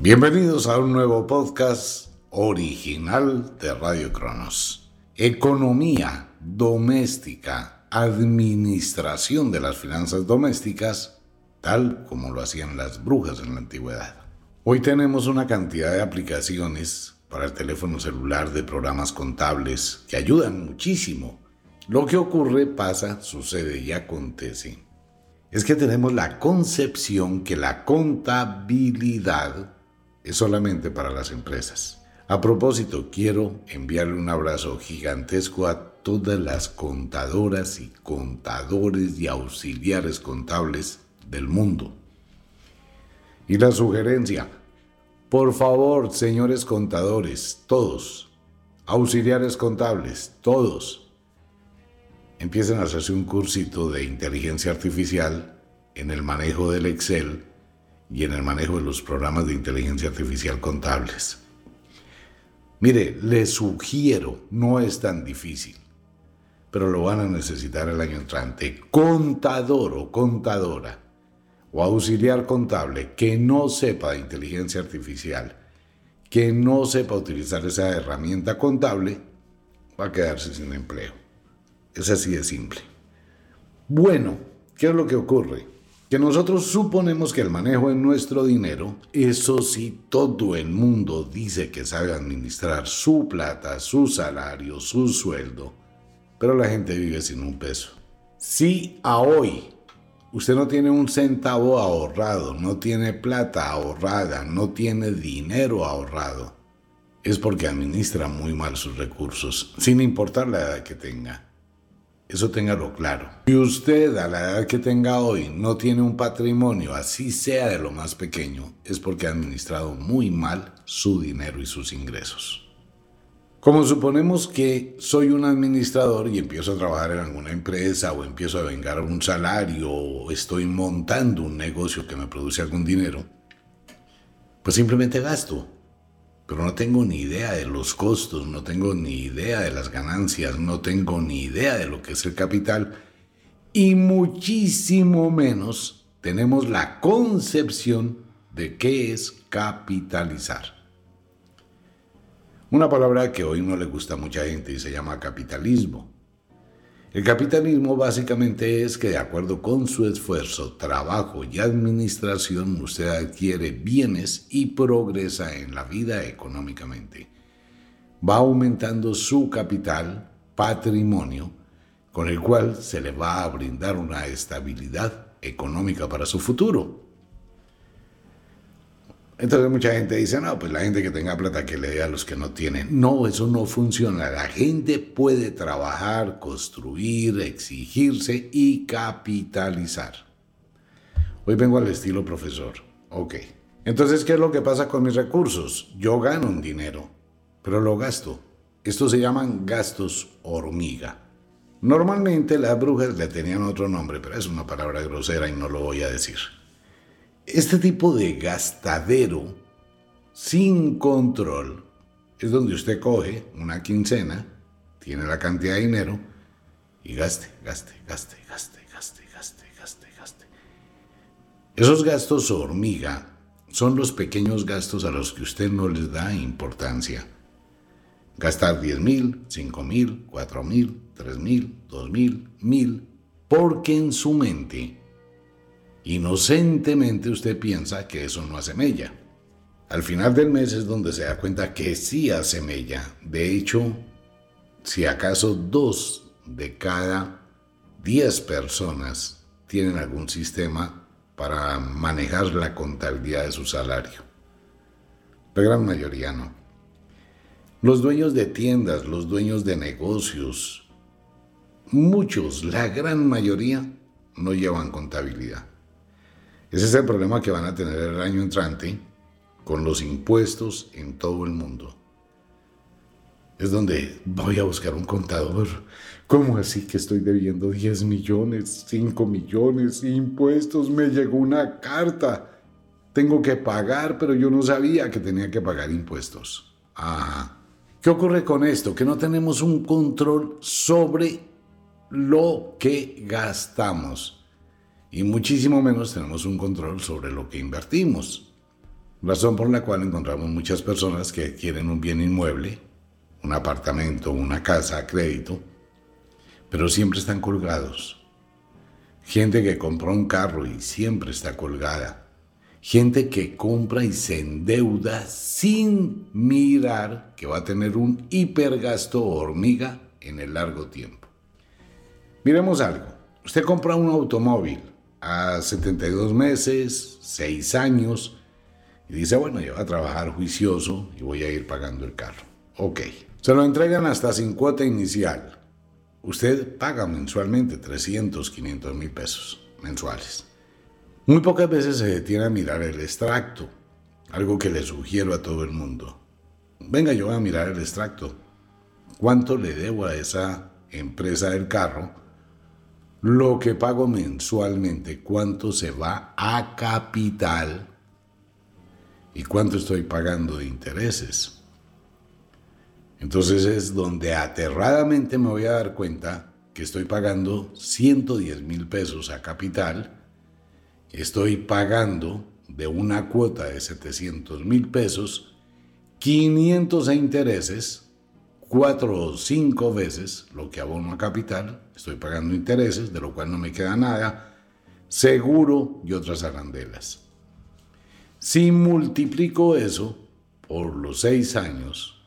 Bienvenidos a un nuevo podcast original de Radio Cronos. Economía doméstica, administración de las finanzas domésticas, tal como lo hacían las brujas en la antigüedad. Hoy tenemos una cantidad de aplicaciones para el teléfono celular de programas contables que ayudan muchísimo. Lo que ocurre, pasa, sucede y acontece. Es que tenemos la concepción que la contabilidad es solamente para las empresas. A propósito, quiero enviarle un abrazo gigantesco a todas las contadoras y contadores y auxiliares contables del mundo. Y la sugerencia, por favor, señores contadores, todos, auxiliares contables, todos, empiecen a hacerse un cursito de inteligencia artificial en el manejo del Excel y en el manejo de los programas de inteligencia artificial contables. Mire, les sugiero, no es tan difícil, pero lo van a necesitar el año entrante. Contador o contadora o auxiliar contable que no sepa de inteligencia artificial, que no sepa utilizar esa herramienta contable, va a quedarse sin empleo. Es así de simple. Bueno, ¿qué es lo que ocurre? Que nosotros suponemos que el manejo de nuestro dinero, eso sí, todo el mundo dice que sabe administrar su plata, su salario, su sueldo, pero la gente vive sin un peso. Si a hoy usted no tiene un centavo ahorrado, no tiene plata ahorrada, no tiene dinero ahorrado, es porque administra muy mal sus recursos, sin importar la edad que tenga. Eso téngalo claro. Si usted a la edad que tenga hoy no tiene un patrimonio, así sea de lo más pequeño, es porque ha administrado muy mal su dinero y sus ingresos. Como suponemos que soy un administrador y empiezo a trabajar en alguna empresa o empiezo a vengar un salario o estoy montando un negocio que me produce algún dinero, pues simplemente gasto pero no tengo ni idea de los costos, no tengo ni idea de las ganancias, no tengo ni idea de lo que es el capital y muchísimo menos tenemos la concepción de qué es capitalizar. Una palabra que hoy no le gusta a mucha gente y se llama capitalismo. El capitalismo básicamente es que de acuerdo con su esfuerzo, trabajo y administración usted adquiere bienes y progresa en la vida económicamente. Va aumentando su capital, patrimonio, con el cual se le va a brindar una estabilidad económica para su futuro. Entonces mucha gente dice, no, pues la gente que tenga plata que le dé a los que no tienen. No, eso no funciona. La gente puede trabajar, construir, exigirse y capitalizar. Hoy vengo al estilo profesor. Ok. Entonces, ¿qué es lo que pasa con mis recursos? Yo gano un dinero, pero lo gasto. Estos se llaman gastos hormiga. Normalmente las brujas le tenían otro nombre, pero es una palabra grosera y no lo voy a decir. Este tipo de gastadero sin control es donde usted coge una quincena, tiene la cantidad de dinero y gaste, gaste, gaste, gaste, gaste, gaste, gaste, gaste. Esos gastos hormiga son los pequeños gastos a los que usted no les da importancia. Gastar 10 mil, 5 mil, 4 mil, 3 mil, 2 mil, mil, porque en su mente Inocentemente usted piensa que eso no hace mella. Al final del mes es donde se da cuenta que sí hace mella. De hecho, si acaso dos de cada diez personas tienen algún sistema para manejar la contabilidad de su salario. La gran mayoría no. Los dueños de tiendas, los dueños de negocios, muchos, la gran mayoría, no llevan contabilidad. Ese es el problema que van a tener el año entrante con los impuestos en todo el mundo. Es donde voy a buscar un contador. ¿Cómo así que estoy debiendo 10 millones, 5 millones, impuestos? Me llegó una carta. Tengo que pagar, pero yo no sabía que tenía que pagar impuestos. Ah, ¿qué ocurre con esto? Que no tenemos un control sobre lo que gastamos y muchísimo menos tenemos un control sobre lo que invertimos. Razón por la cual encontramos muchas personas que quieren un bien inmueble, un apartamento, una casa a crédito, pero siempre están colgados. Gente que compró un carro y siempre está colgada. Gente que compra y se endeuda sin mirar que va a tener un hipergasto hormiga en el largo tiempo. Miremos algo. Usted compra un automóvil a 72 meses, 6 años, y dice, bueno, yo voy a trabajar juicioso y voy a ir pagando el carro. Ok. Se lo entregan hasta sin cuota inicial. Usted paga mensualmente 300, 500 mil pesos mensuales. Muy pocas veces se detiene a mirar el extracto, algo que le sugiero a todo el mundo. Venga, yo voy a mirar el extracto. ¿Cuánto le debo a esa empresa del carro? Lo que pago mensualmente, cuánto se va a capital y cuánto estoy pagando de intereses. Entonces es donde aterradamente me voy a dar cuenta que estoy pagando 110 mil pesos a capital, estoy pagando de una cuota de 700 mil pesos 500 a intereses, cuatro o cinco veces lo que abono a capital, estoy pagando intereses, de lo cual no me queda nada, seguro y otras arandelas. Si multiplico eso por los seis años,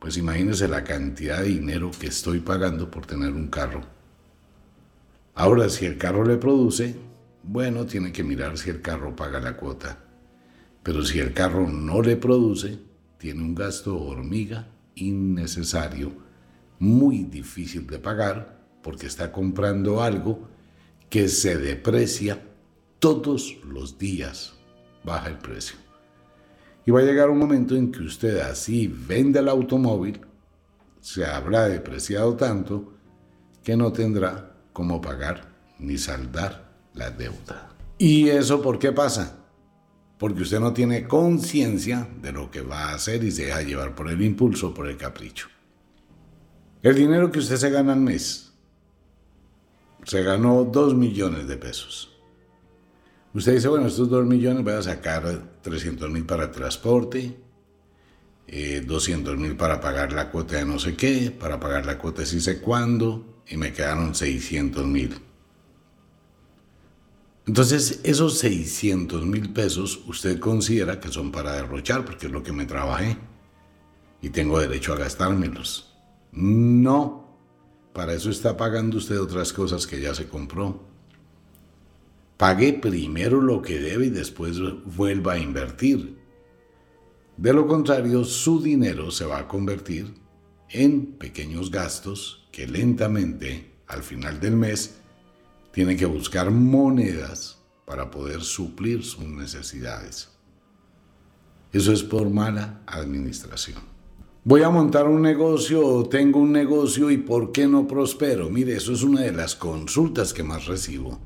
pues imagínense la cantidad de dinero que estoy pagando por tener un carro. Ahora, si el carro le produce, bueno, tiene que mirar si el carro paga la cuota. Pero si el carro no le produce, tiene un gasto hormiga innecesario, muy difícil de pagar, porque está comprando algo que se deprecia todos los días baja el precio. Y va a llegar un momento en que usted así vende el automóvil, se habrá depreciado tanto que no tendrá cómo pagar ni saldar la deuda. ¿Y eso por qué pasa? Porque usted no tiene conciencia de lo que va a hacer y se deja llevar por el impulso, por el capricho. El dinero que usted se gana al mes, se ganó 2 millones de pesos. Usted dice, bueno, estos 2 millones voy a sacar 300 mil para transporte, 200 eh, mil para pagar la cuota de no sé qué, para pagar la cuota de sí sé cuándo, y me quedaron 600 mil. Entonces, esos 600 mil pesos usted considera que son para derrochar, porque es lo que me trabajé, y tengo derecho a gastármelos. No, para eso está pagando usted otras cosas que ya se compró. Pague primero lo que debe y después vuelva a invertir. De lo contrario, su dinero se va a convertir en pequeños gastos que lentamente, al final del mes, tiene que buscar monedas para poder suplir sus necesidades. Eso es por mala administración. Voy a montar un negocio o tengo un negocio y ¿por qué no prospero? Mire, eso es una de las consultas que más recibo.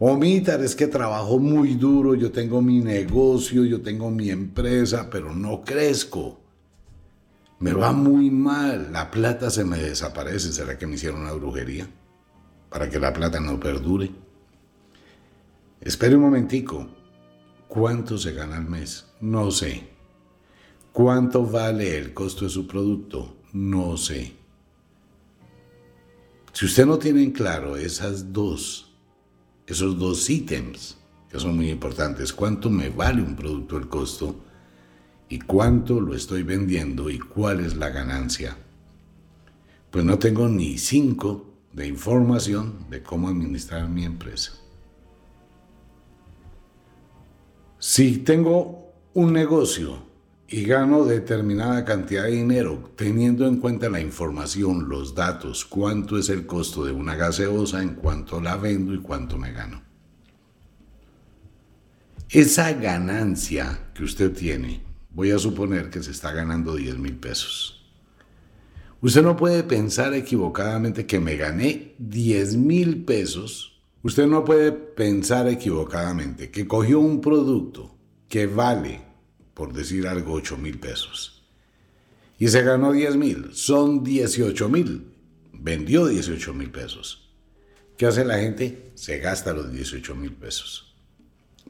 Omitar es que trabajo muy duro, yo tengo mi negocio, yo tengo mi empresa, pero no crezco. Me va muy mal, la plata se me desaparece. ¿Será que me hicieron una brujería? Para que la plata no perdure. Espere un momentico. ¿Cuánto se gana al mes? No sé. ¿Cuánto vale el costo de su producto? No sé. Si usted no tiene en claro esas dos esos dos ítems que son muy importantes. ¿Cuánto me vale un producto el costo? ¿Y cuánto lo estoy vendiendo? ¿Y cuál es la ganancia? Pues no tengo ni cinco de información de cómo administrar mi empresa. Si tengo un negocio y gano determinada cantidad de dinero, teniendo en cuenta la información, los datos, cuánto es el costo de una gaseosa, en cuánto la vendo y cuánto me gano. Esa ganancia que usted tiene, voy a suponer que se está ganando 10 mil pesos. Usted no puede pensar equivocadamente que me gané 10 mil pesos. Usted no puede pensar equivocadamente que cogió un producto que vale por decir algo, 8 mil pesos. Y se ganó 10 mil, son 18 mil. Vendió 18 mil pesos. ¿Qué hace la gente? Se gasta los 18 mil pesos.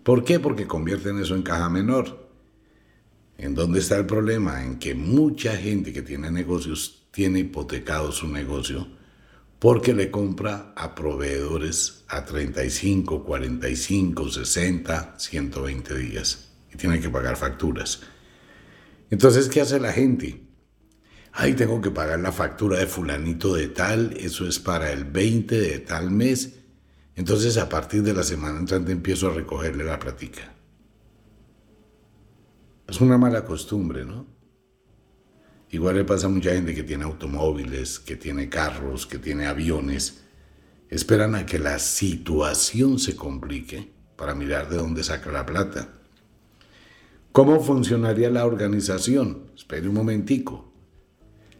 ¿Por qué? Porque convierten eso en caja menor. ¿En dónde está el problema? En que mucha gente que tiene negocios tiene hipotecado su negocio porque le compra a proveedores a 35, 45, 60, 120 días y tiene que pagar facturas. Entonces, ¿qué hace la gente? Ay, tengo que pagar la factura de fulanito de tal, eso es para el 20 de tal mes. Entonces, a partir de la semana entrante empiezo a recogerle la platica. Es una mala costumbre, ¿no? Igual le pasa a mucha gente que tiene automóviles, que tiene carros, que tiene aviones. Esperan a que la situación se complique para mirar de dónde saca la plata. ¿Cómo funcionaría la organización? Espere un momentico.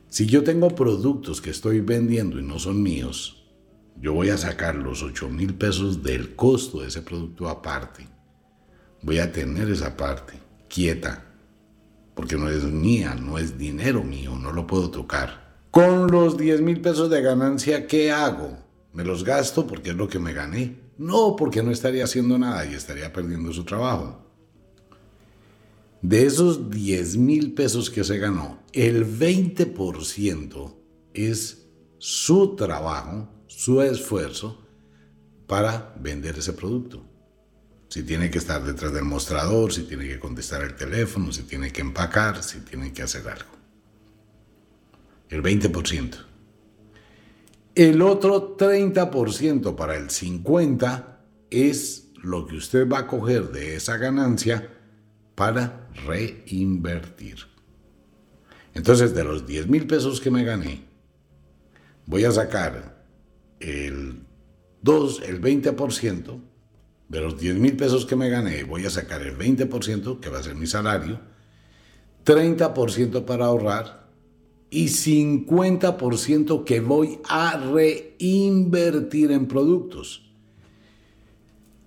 Si yo tengo productos que estoy vendiendo y no son míos, yo voy a sacar los 8 mil pesos del costo de ese producto aparte. Voy a tener esa parte quieta, porque no es mía, no es dinero mío, no lo puedo tocar. Con los 10 mil pesos de ganancia, ¿qué hago? ¿Me los gasto porque es lo que me gané? No, porque no estaría haciendo nada y estaría perdiendo su trabajo. De esos 10 mil pesos que se ganó, el 20% es su trabajo, su esfuerzo para vender ese producto si tiene que estar detrás del mostrador, si tiene que contestar el teléfono, si tiene que empacar, si tiene que hacer algo. El 20%. El otro 30% para el 50% es lo que usted va a coger de esa ganancia para reinvertir. Entonces, de los 10 mil pesos que me gané, voy a sacar el 2, el 20%, de los 10 mil pesos que me gané, voy a sacar el 20%, que va a ser mi salario, 30% para ahorrar y 50% que voy a reinvertir en productos.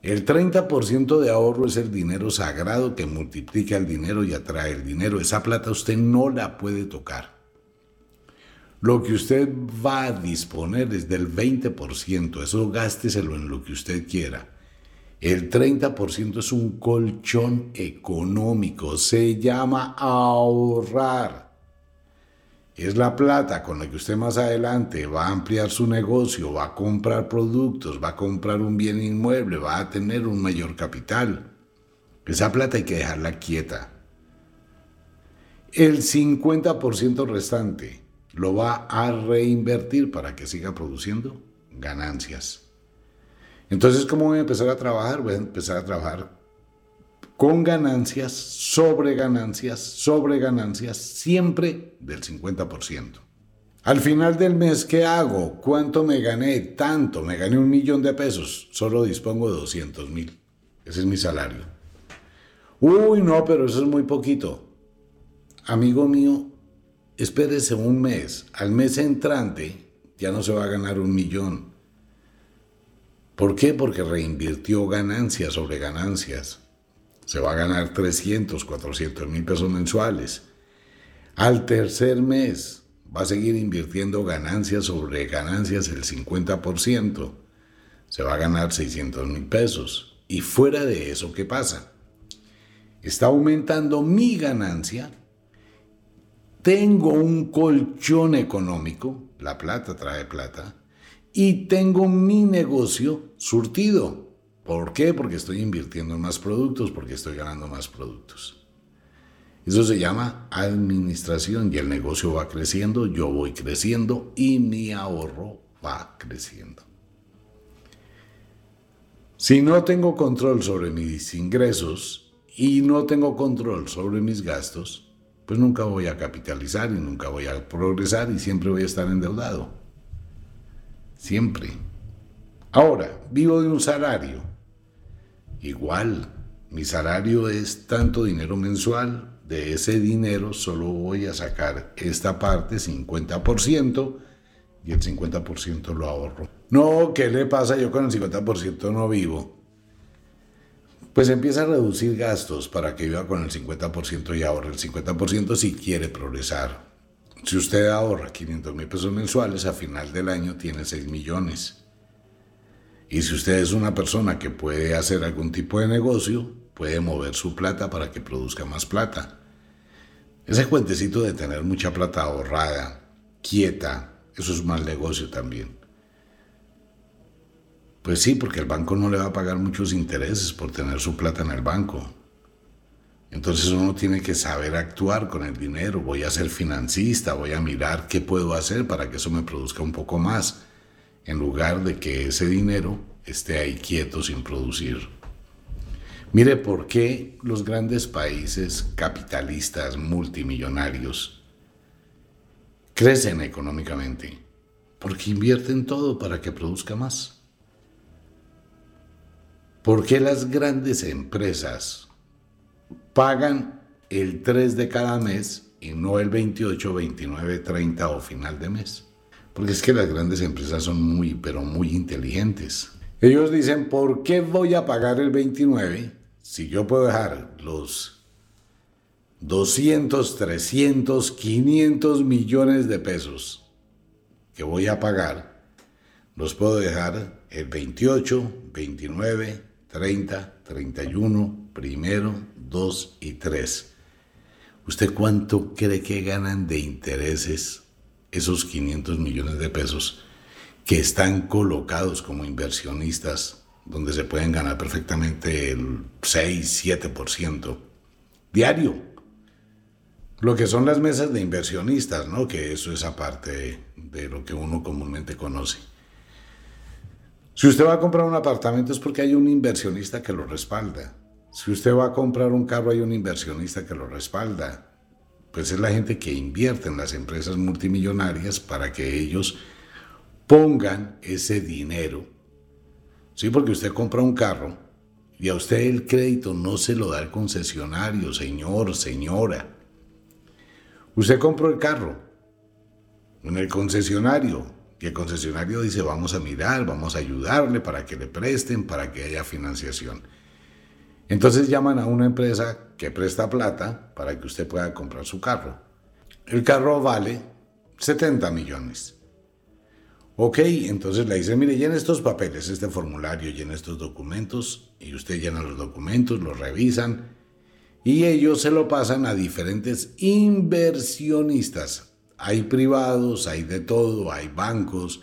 El 30% de ahorro es el dinero sagrado que multiplica el dinero y atrae el dinero. Esa plata usted no la puede tocar. Lo que usted va a disponer es del 20%. Eso gásteselo en lo que usted quiera. El 30% es un colchón económico, se llama ahorrar. Es la plata con la que usted más adelante va a ampliar su negocio, va a comprar productos, va a comprar un bien inmueble, va a tener un mayor capital. Esa plata hay que dejarla quieta. El 50% restante lo va a reinvertir para que siga produciendo ganancias. Entonces, ¿cómo voy a empezar a trabajar? Voy a empezar a trabajar con ganancias, sobre ganancias, sobre ganancias, siempre del 50%. Al final del mes, ¿qué hago? ¿Cuánto me gané? Tanto, me gané un millón de pesos, solo dispongo de 200 mil. Ese es mi salario. Uy, no, pero eso es muy poquito. Amigo mío, espérese un mes. Al mes entrante ya no se va a ganar un millón ¿Por qué? Porque reinvirtió ganancias sobre ganancias. Se va a ganar 300, 400 mil pesos mensuales. Al tercer mes va a seguir invirtiendo ganancias sobre ganancias el 50%. Se va a ganar 600 mil pesos. Y fuera de eso, ¿qué pasa? Está aumentando mi ganancia. Tengo un colchón económico. La plata trae plata y tengo mi negocio surtido. ¿Por qué? Porque estoy invirtiendo en más productos, porque estoy ganando más productos. Eso se llama administración y el negocio va creciendo, yo voy creciendo y mi ahorro va creciendo. Si no tengo control sobre mis ingresos y no tengo control sobre mis gastos, pues nunca voy a capitalizar y nunca voy a progresar y siempre voy a estar endeudado siempre. Ahora, vivo de un salario. Igual, mi salario es tanto dinero mensual, de ese dinero solo voy a sacar esta parte, 50%, y el 50% lo ahorro. No, ¿qué le pasa? Yo con el 50% no vivo. Pues empieza a reducir gastos para que viva con el 50% y ahorre el 50% si quiere progresar. Si usted ahorra 500 mil pesos mensuales, a final del año tiene 6 millones. Y si usted es una persona que puede hacer algún tipo de negocio, puede mover su plata para que produzca más plata. Ese cuentecito de tener mucha plata ahorrada, quieta, eso es mal negocio también. Pues sí, porque el banco no le va a pagar muchos intereses por tener su plata en el banco. Entonces uno tiene que saber actuar con el dinero. Voy a ser financista, voy a mirar qué puedo hacer para que eso me produzca un poco más, en lugar de que ese dinero esté ahí quieto sin producir. Mire por qué los grandes países capitalistas multimillonarios crecen económicamente. Porque invierten todo para que produzca más. ¿Por qué las grandes empresas pagan el 3 de cada mes y no el 28, 29, 30 o final de mes? Porque es que las grandes empresas son muy, pero muy inteligentes. Ellos dicen, ¿por qué voy a pagar el 29 si yo puedo dejar los 200, 300, 500 millones de pesos que voy a pagar, los puedo dejar el 28, 29, 30, 31, primero, 2 y 3. ¿Usted cuánto cree que ganan de intereses esos 500 millones de pesos que están colocados como inversionistas donde se pueden ganar perfectamente el 6, 7% diario. Lo que son las mesas de inversionistas, ¿no? Que eso es aparte de lo que uno comúnmente conoce. Si usted va a comprar un apartamento es porque hay un inversionista que lo respalda. Si usted va a comprar un carro hay un inversionista que lo respalda. Pues es la gente que invierte en las empresas multimillonarias para que ellos pongan ese dinero Sí, porque usted compra un carro y a usted el crédito no se lo da el concesionario, señor, señora. Usted compró el carro en el concesionario y el concesionario dice vamos a mirar, vamos a ayudarle para que le presten, para que haya financiación. Entonces llaman a una empresa que presta plata para que usted pueda comprar su carro. El carro vale 70 millones. Ok, entonces le dice, mire, llena estos papeles, este formulario, llena estos documentos, y usted llena los documentos, los revisan, y ellos se lo pasan a diferentes inversionistas. Hay privados, hay de todo, hay bancos,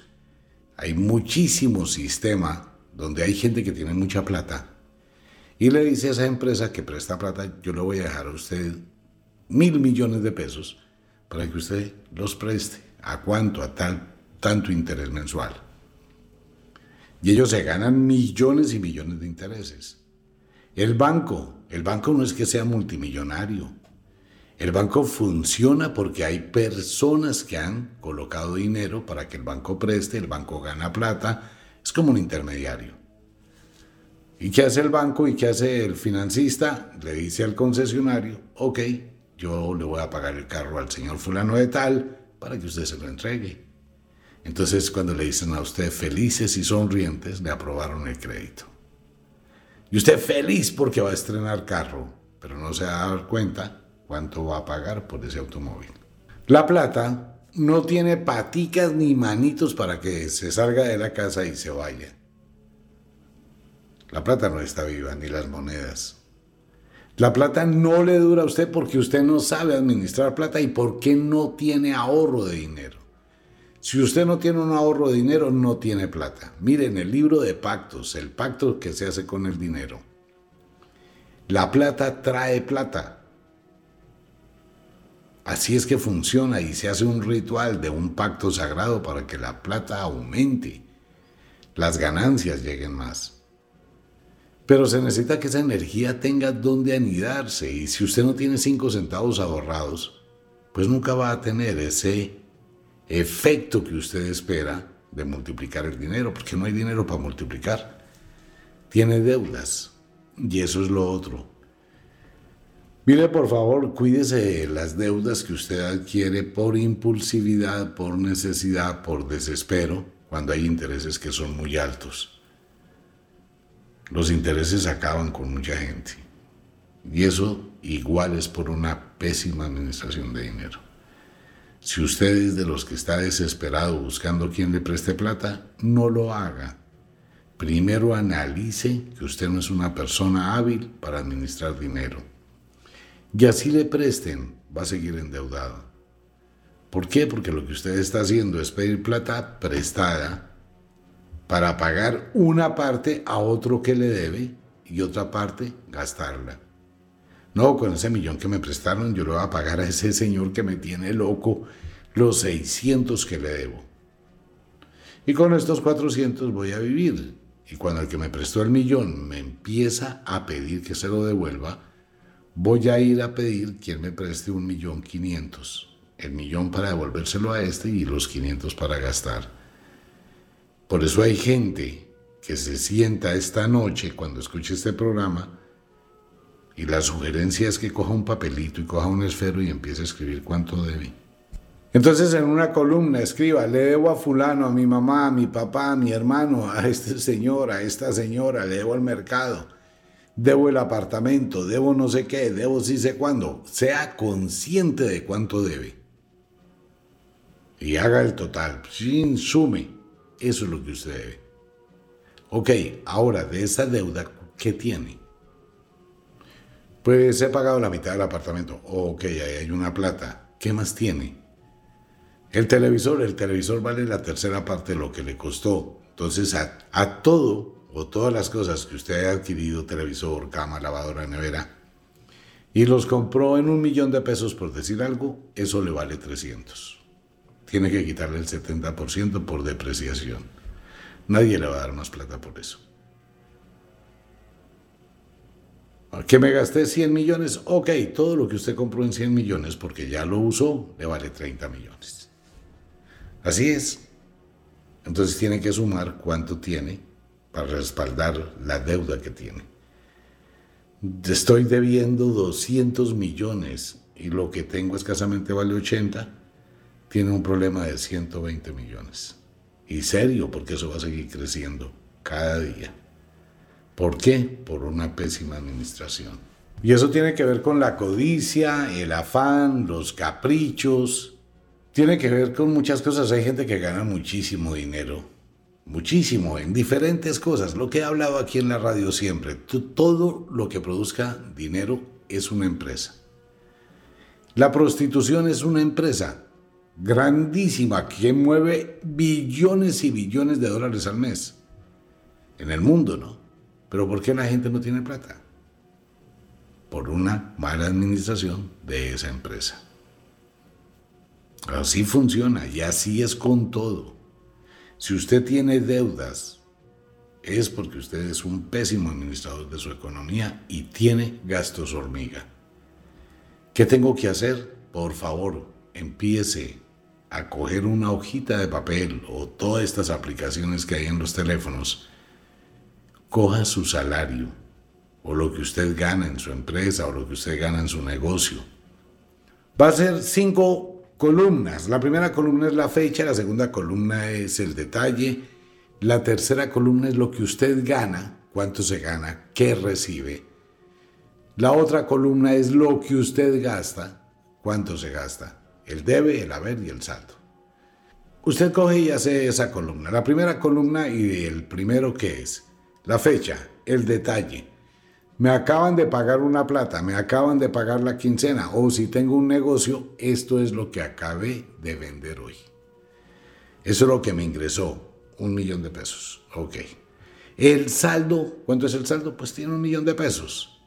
hay muchísimo sistema donde hay gente que tiene mucha plata. Y le dice a esa empresa que presta plata, yo le voy a dejar a usted mil millones de pesos para que usted los preste. ¿A cuánto? A tal tanto interés mensual. Y ellos se ganan millones y millones de intereses. El banco, el banco no es que sea multimillonario. El banco funciona porque hay personas que han colocado dinero para que el banco preste, el banco gana plata, es como un intermediario. ¿Y qué hace el banco y qué hace el financista? Le dice al concesionario, ok, yo le voy a pagar el carro al señor fulano de tal para que usted se lo entregue. Entonces cuando le dicen a usted felices y sonrientes, le aprobaron el crédito. Y usted feliz porque va a estrenar carro, pero no se va a dar cuenta cuánto va a pagar por ese automóvil. La plata no tiene paticas ni manitos para que se salga de la casa y se vaya. La plata no está viva, ni las monedas. La plata no le dura a usted porque usted no sabe administrar plata y porque no tiene ahorro de dinero. Si usted no tiene un ahorro de dinero, no tiene plata. Miren el libro de pactos, el pacto que se hace con el dinero. La plata trae plata. Así es que funciona y se hace un ritual de un pacto sagrado para que la plata aumente, las ganancias lleguen más. Pero se necesita que esa energía tenga donde anidarse y si usted no tiene cinco centavos ahorrados, pues nunca va a tener ese efecto que usted espera de multiplicar el dinero, porque no hay dinero para multiplicar. Tiene deudas y eso es lo otro. Mire, por favor, cuídese de las deudas que usted adquiere por impulsividad, por necesidad, por desespero, cuando hay intereses que son muy altos. Los intereses acaban con mucha gente. Y eso igual es por una pésima administración de dinero. Si usted es de los que está desesperado buscando quien le preste plata, no lo haga. Primero analice que usted no es una persona hábil para administrar dinero. Y así le presten, va a seguir endeudado. ¿Por qué? Porque lo que usted está haciendo es pedir plata prestada para pagar una parte a otro que le debe y otra parte gastarla. No, con ese millón que me prestaron yo le voy a pagar a ese señor que me tiene loco los 600 que le debo. Y con estos 400 voy a vivir. Y cuando el que me prestó el millón me empieza a pedir que se lo devuelva, voy a ir a pedir quien me preste un millón quinientos. El millón para devolvérselo a este y los 500 para gastar. Por eso hay gente que se sienta esta noche cuando escuche este programa y la sugerencia es que coja un papelito y coja un esfero y empiece a escribir cuánto debe. Entonces en una columna escriba, le debo a fulano, a mi mamá, a mi papá, a mi hermano, a este señor, a esta señora, le debo al mercado, debo el apartamento, debo no sé qué, debo sí sé cuándo. Sea consciente de cuánto debe. Y haga el total, sin sume. Eso es lo que usted debe. Ok, ahora de esa deuda, ¿qué tiene? Pues he pagado la mitad del apartamento. Ok, ahí hay una plata. ¿Qué más tiene? El televisor, el televisor vale la tercera parte de lo que le costó. Entonces, a, todo o todas las cosas que usted haya adquirido, televisor, cama, lavadora, nevera, y los compró en un millón de pesos por decir algo, eso le vale 300. Tiene que quitarle el 70% por depreciación. Nadie le va a dar más plata por eso. ¿Que me gasté 100 millones? Ok, todo lo que usted compró en 100 millones porque ya lo usó, le vale 30 millones. Así es. Entonces tiene que sumar cuánto tiene para respaldar la deuda que tiene. Estoy debiendo 200 millones y lo que tengo escasamente vale 80, tiene un problema de 120 millones. Y serio, porque eso va a seguir creciendo cada día. ¿Por qué? Por una pésima administración. Y eso tiene que ver con la codicia, el afán, los caprichos, tiene que ver con muchas cosas. Hay gente que gana muchísimo dinero, muchísimo, en diferentes cosas. Lo que he hablado aquí en la radio siempre, todo lo que produzca dinero es una empresa. La prostitución es una empresa grandísima que mueve billones y billones de dólares al mes. En el mundo, ¿no? Pero ¿por qué la gente no tiene plata? Por una mala administración de esa empresa. Así funciona y así es con todo. Si usted tiene deudas, es porque usted es un pésimo administrador de su economía y tiene gastos hormiga. ¿Qué tengo que hacer? Por favor, empiece a coger una hojita de papel o todas estas aplicaciones que hay en los teléfonos. Coja su salario o lo que usted gana en su empresa o lo que usted gana en su negocio. Va a ser cinco columnas. La primera columna es la fecha, la segunda columna es el detalle, la tercera columna es lo que usted gana, cuánto se gana, qué recibe. La otra columna es lo que usted gasta, cuánto se gasta, el debe, el haber y el saldo. Usted coge y hace esa columna. La primera columna y el primero que es la fecha, el detalle, me acaban de pagar una plata, me acaban de pagar la quincena, o si tengo un negocio, esto es lo que acabé de vender hoy. Eso es lo que me ingresó, un millón de pesos. Ok. El saldo, ¿cuánto es el saldo? Pues tiene un millón de pesos.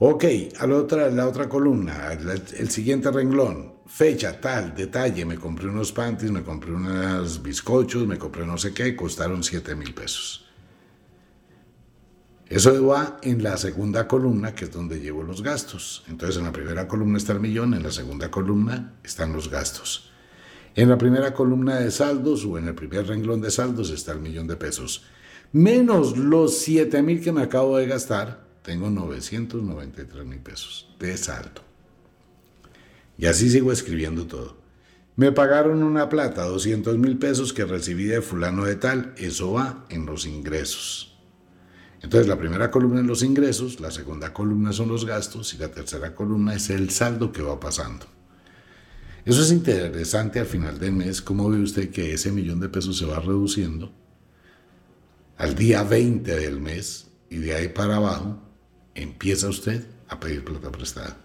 Ok, a la otra, la otra columna, el siguiente renglón, fecha, tal, detalle, me compré unos panties, me compré unos bizcochos, me compré no sé qué, costaron 7 mil pesos. Eso va en la segunda columna, que es donde llevo los gastos. Entonces, en la primera columna está el millón, en la segunda columna están los gastos. En la primera columna de saldos o en el primer renglón de saldos está el millón de pesos. Menos los 7 mil que me acabo de gastar, tengo 993 mil pesos de saldo. Y así sigo escribiendo todo. Me pagaron una plata, 200 mil pesos que recibí de fulano de tal, eso va en los ingresos. Entonces la primera columna es los ingresos, la segunda columna son los gastos y la tercera columna es el saldo que va pasando. Eso es interesante al final del mes, cómo ve usted que ese millón de pesos se va reduciendo al día 20 del mes y de ahí para abajo empieza usted a pedir plata prestada.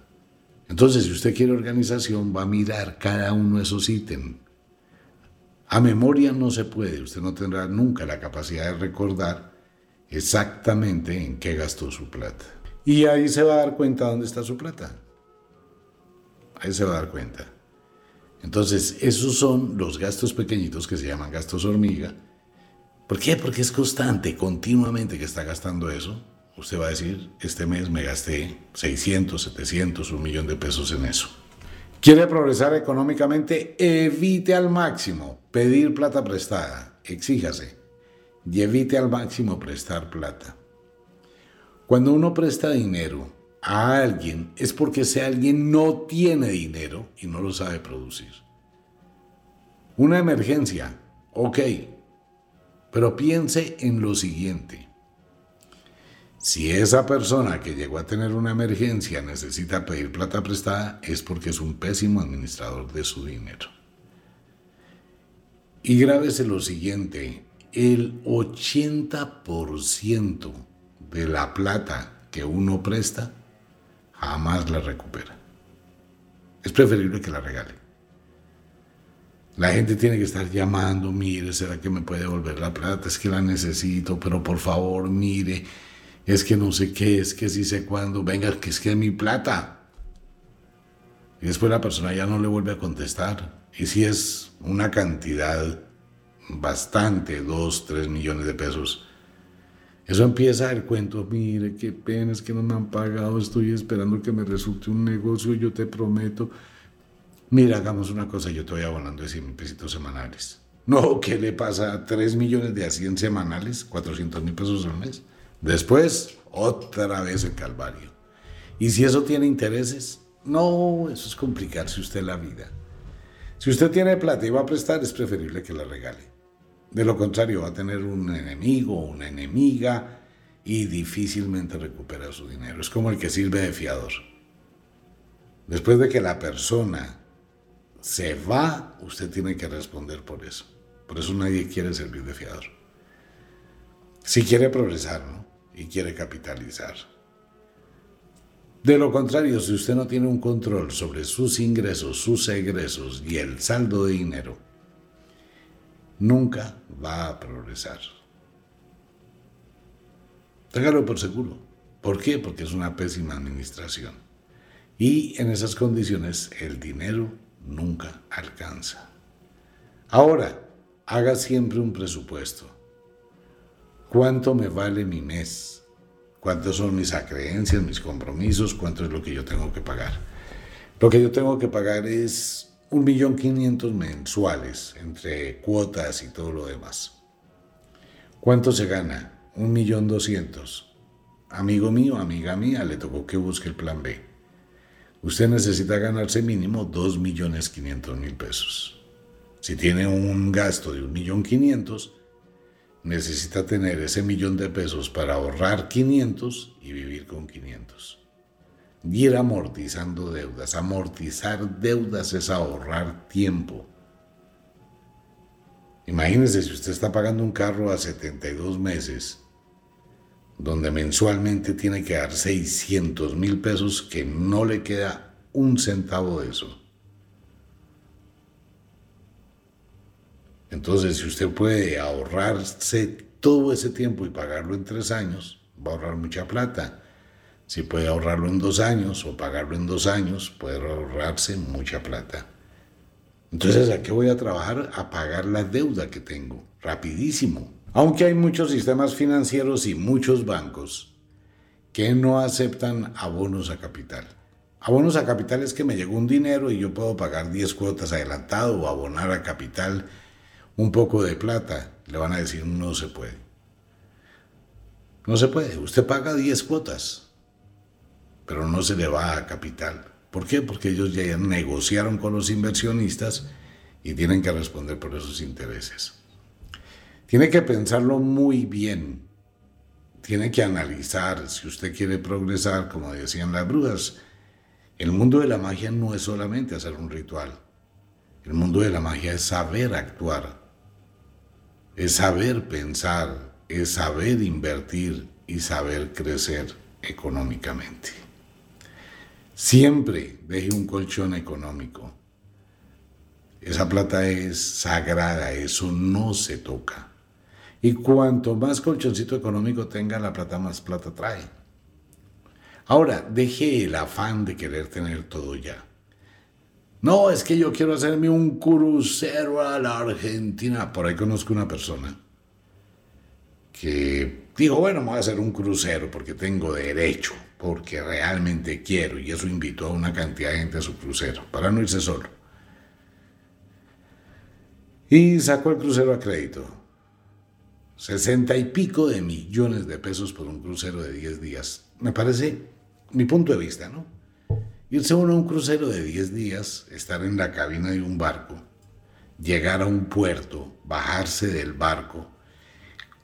Entonces, si usted quiere organización, va a mirar cada uno de esos ítems. A memoria no se puede, usted no tendrá nunca la capacidad de recordar exactamente en qué gastó su plata. Y ahí se va a dar cuenta dónde está su plata. Ahí se va a dar cuenta. Entonces, esos son los gastos pequeñitos que se llaman gastos hormiga. ¿Por qué? Porque es constante, continuamente que está gastando eso. Usted va a decir, este mes me gasté 600, 700, un millón de pesos en eso. ¿Quiere progresar económicamente? Evite al máximo pedir plata prestada. Exíjase. Y evite al máximo prestar plata. Cuando uno presta dinero, a alguien es porque ese alguien no tiene dinero y no lo sabe producir. Una emergencia, ok, pero piense en lo siguiente. Si esa persona que llegó a tener una emergencia necesita pedir plata prestada, es porque es un pésimo administrador de su dinero. Y grábese lo siguiente, el 80% de la plata que uno presta jamás la recupera. Es preferible que la regale. La gente tiene que estar llamando, mire, ¿será que me puede devolver la plata? Es que la necesito, pero por favor, mire, es que no sé qué, es que sí sé cuándo, venga, que es que es mi plata. Y después la persona ya no le vuelve a contestar. Y si es una cantidad bastante, dos, tres millones de pesos, eso empieza el cuento, mire, qué pena, es que no me han pagado, estoy esperando que me resulte un negocio, yo te prometo. Mira, hagamos una cosa, yo te voy abonando de 100 mil pesitos semanales. No, ¿qué le pasa? a 3 millones de a 100 semanales? ¿400 mil pesos al mes? Después, otra vez el calvario. ¿Y si eso tiene intereses? No, eso es complicarse usted la vida. Si usted tiene plata y va a prestar, es preferible que la regale. De lo contrario, va a tener un enemigo o una enemiga y difícilmente recupera su dinero. Es como el que sirve de fiador. Después de que la persona se va, usted tiene que responder por eso. Por eso nadie quiere servir de fiador. Si quiere progresar, ¿no? Y quiere capitalizar. De lo contrario, si usted no tiene un control sobre sus ingresos, sus egresos y el saldo de dinero, nunca va a progresar. Téngalo por seguro. ¿Por qué? Porque es una pésima administración. Y en esas condiciones el dinero nunca alcanza. Ahora, haga siempre un presupuesto. ¿Cuánto me vale mi mes? ¿Cuántas son mis acreencias, mis compromisos? ¿Cuánto es lo que yo tengo que pagar? Lo que yo tengo que pagar es un millón quinientos mensuales entre cuotas y todo lo demás. ¿Cuánto se gana? Un millón doscientos. Amigo mío, amiga mía, le tocó que busque el plan B. Usted necesita ganarse mínimo dos millones quinientos mil pesos. Si tiene un gasto de un millón quinientos, necesita tener ese millón de pesos para ahorrar 500 y vivir con 500 y ir amortizando deudas. Amortizar deudas es ahorrar tiempo. Imagínese si usted está pagando un carro a 72 meses, donde mensualmente tiene que dar 600 mil pesos, que no le queda un centavo de eso. Entonces, si usted puede ahorrarse todo ese tiempo y pagarlo en tres años, va a ahorrar mucha plata. Si puede ahorrarlo en dos años o pagarlo en dos años, puede ahorrarse mucha plata. Entonces, ¿a qué voy a trabajar? A pagar la deuda que tengo, rapidísimo. Aunque hay muchos sistemas financieros y muchos bancos que no aceptan abonos a capital. Abonos a capital es que me llegó un dinero y yo puedo pagar 10 cuotas adelantado o abonar a capital un poco de plata. Le van a decir, no se puede. No se puede. Usted paga 10 cuotas pero no se le va a capital. ¿Por qué? Porque ellos ya negociaron con los inversionistas y tienen que responder por esos intereses. Tiene que pensarlo muy bien. Tiene que analizar si usted quiere progresar, como decían las brujas. El mundo de la magia no es solamente hacer un ritual. El mundo de la magia es saber actuar, es saber pensar, es saber invertir y saber crecer económicamente. Siempre deje un colchón económico. Esa plata es sagrada, eso no se toca. Y cuanto más colchoncito económico tenga, la plata más plata trae. Ahora, deje el afán de querer tener todo ya. No, es que yo quiero hacerme un crucero a la Argentina. Por ahí conozco una persona que dijo, bueno, me voy a hacer un crucero porque tengo derecho, porque realmente quiero. Y eso invitó a una cantidad de gente a su crucero, para no irse solo. Y sacó el crucero a crédito. Sesenta y pico de millones de pesos por un crucero de 10 días. Me parece, mi punto de vista, ¿no? Irse uno a un crucero de 10 días, estar en la cabina de un barco, llegar a un puerto, bajarse del barco,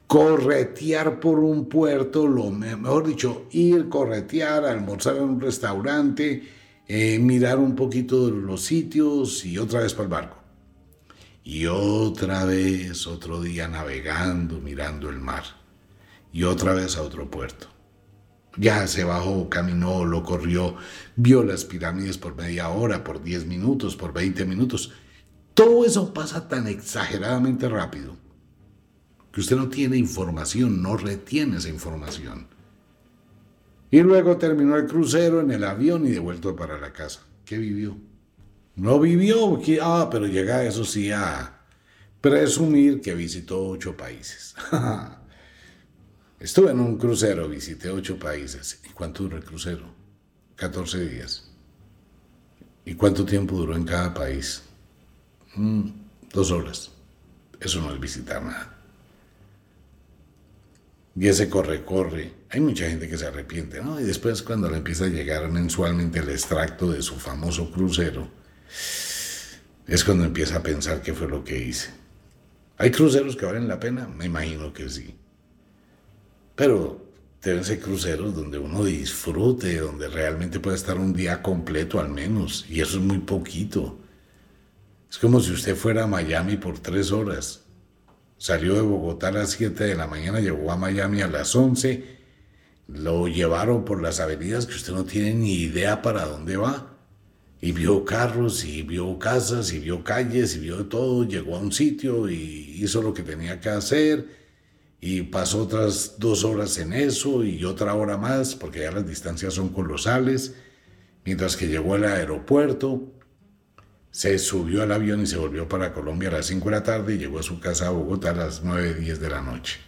corretear por un puerto, lo mejor dicho, ir, corretear, almorzar en un restaurante, eh, mirar un poquito los sitios y otra vez para el barco. Y otra vez, otro día navegando, mirando el mar. Y otra vez a otro puerto. Ya se bajó, caminó, lo corrió, vio las pirámides por media hora, por 10 minutos, por 20 minutos. Todo eso pasa tan exageradamente rápido que usted no tiene información, no retiene esa información. Y luego terminó el crucero en el avión y devuelto para la casa. ¿Qué vivió? No vivió, ah, pero llega eso sí a presumir que visitó ocho países. Estuve en un crucero, visité ocho países. ¿Y cuánto duró el crucero? 14 días. ¿Y cuánto tiempo duró en cada país? Mm, dos horas. Eso no es visitar nada. Y ese corre, corre. Hay mucha gente que se arrepiente, ¿no? Y después cuando le empieza a llegar mensualmente el extracto de su famoso crucero, es cuando empieza a pensar qué fue lo que hice. ¿Hay cruceros que valen la pena? Me imagino que sí. Pero deben ser cruceros donde uno disfrute, donde realmente puede estar un día completo al menos, y eso es muy poquito. Es como si usted fuera a Miami por tres horas. Salió de Bogotá a las 7 de la mañana, llegó a Miami a las 11, lo llevaron por las avenidas que usted no tiene ni idea para dónde va. Y vio carros, y vio casas, y vio calles, y vio todo, llegó a un sitio y hizo lo que tenía que hacer y pasó otras dos horas en eso y otra hora más, porque ya las distancias son colosales, mientras que llegó al aeropuerto, se subió al avión y se volvió para Colombia a las 5 de la tarde y llegó a su casa a Bogotá a las 9, 10 de la noche.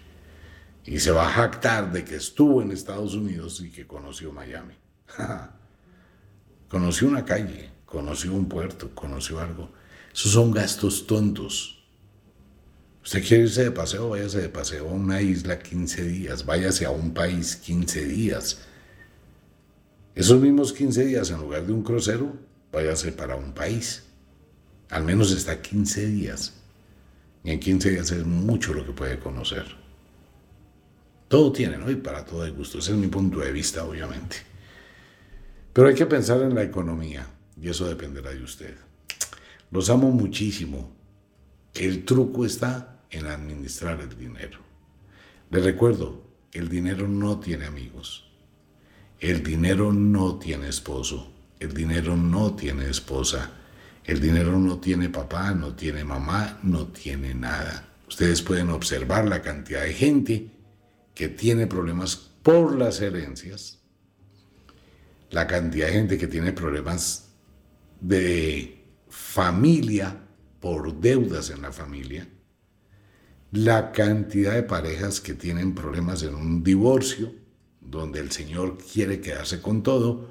Y se va a jactar de que estuvo en Estados Unidos y que conoció Miami. conoció una calle, conoció un puerto, conoció algo. Esos son gastos tontos Usted quiere irse de paseo, váyase de paseo a una isla 15 días, váyase a un país 15 días. Esos mismos 15 días, en lugar de un crucero, váyase para un país. Al menos está 15 días. Y en 15 días es mucho lo que puede conocer. Todo tiene, ¿no? Y para todo hay gusto. Ese es mi punto de vista, obviamente. Pero hay que pensar en la economía, y eso dependerá de usted. Los amo muchísimo. El truco está en administrar el dinero. Le recuerdo, el dinero no tiene amigos. El dinero no tiene esposo. El dinero no tiene esposa. El dinero no tiene papá, no tiene mamá, no tiene nada. Ustedes pueden observar la cantidad de gente que tiene problemas por las herencias, la cantidad de gente que tiene problemas de familia por deudas en la familia, la cantidad de parejas que tienen problemas en un divorcio, donde el señor quiere quedarse con todo,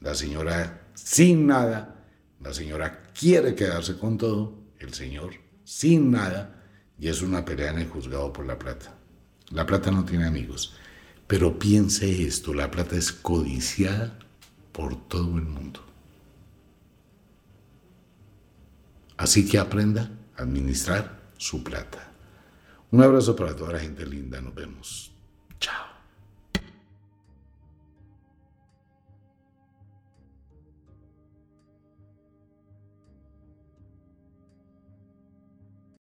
la señora sin nada, la señora quiere quedarse con todo, el señor sin nada, y es una pelea en el juzgado por la plata. La plata no tiene amigos, pero piense esto, la plata es codiciada por todo el mundo. Así que aprenda a administrar su plata. Un abrazo para toda la gente linda. Nos vemos. Chao.